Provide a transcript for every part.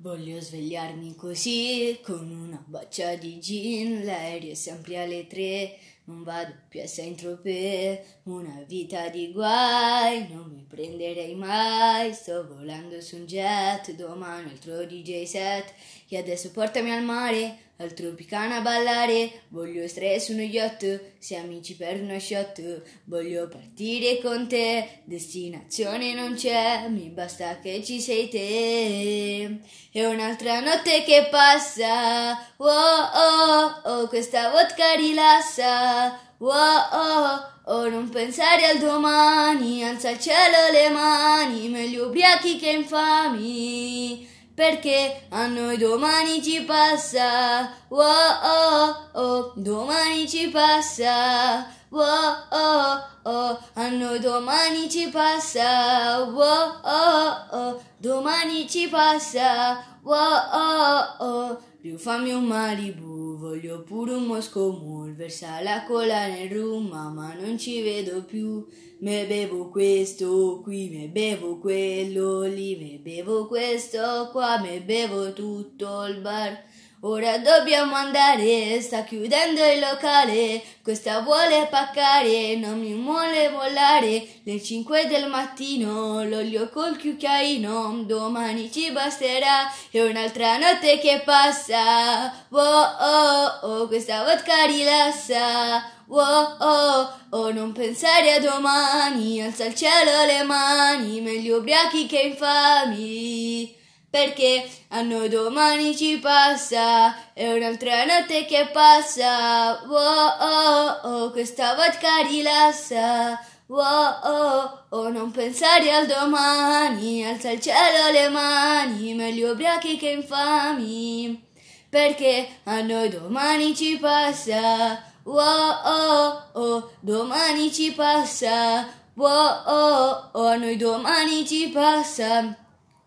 Voglio svegliarmi così, con una boccia di gin, l'aereo è sempre alle tre, non vado più a Saint-Tropez, una vita di guai, non mi prenderei mai, sto volando su un jet, domani altro DJ set, e adesso portami al mare, al Tropicana a ballare, voglio stare su uno yacht, se amici per uno shot, voglio partire con te, destinazione non c'è, mi basta che ci sei te, e un'altra notte che passa, oh oh oh, questa vodka rilassa, oh oh oh, non pensare al domani, alza al cielo le mani, meglio ubriachi che infami perché a noi domani ci passa, oh oh oh, domani ci passa, oh oh oh, a noi domani ci passa, oh oh oh, domani ci passa, oh oh oh, rifammi un Malibu, voglio pure un Moscow Mule, versa la cola nel rum, ma non ci vedo più. Me bevo questo qui, me bevo quello lì, me bevo questo qua, me bevo tutto il bar. Ora dobbiamo andare, sta chiudendo il locale, questa vuole paccare, non mi vuole volare, le 5 del mattino, l'olio col cucchiaino, domani ci basterà, e un'altra notte che passa, oh oh oh, questa vodka rilassa, oh oh oh, non pensare a domani, alza al cielo le mani, meglio ubriachi che infami perché a noi domani ci passa, è un'altra notte che passa, oh oh oh, questa vodka rilassa, oh oh oh, non pensare al domani, alza al cielo le mani, meglio ubriachi che infami, perché a noi domani ci passa, oh oh oh, domani ci passa, oh oh oh, a noi domani ci passa.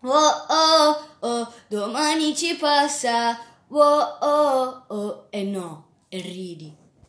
Oh oh oh, domani ci passa. Oh oh oh, e no, e ridi.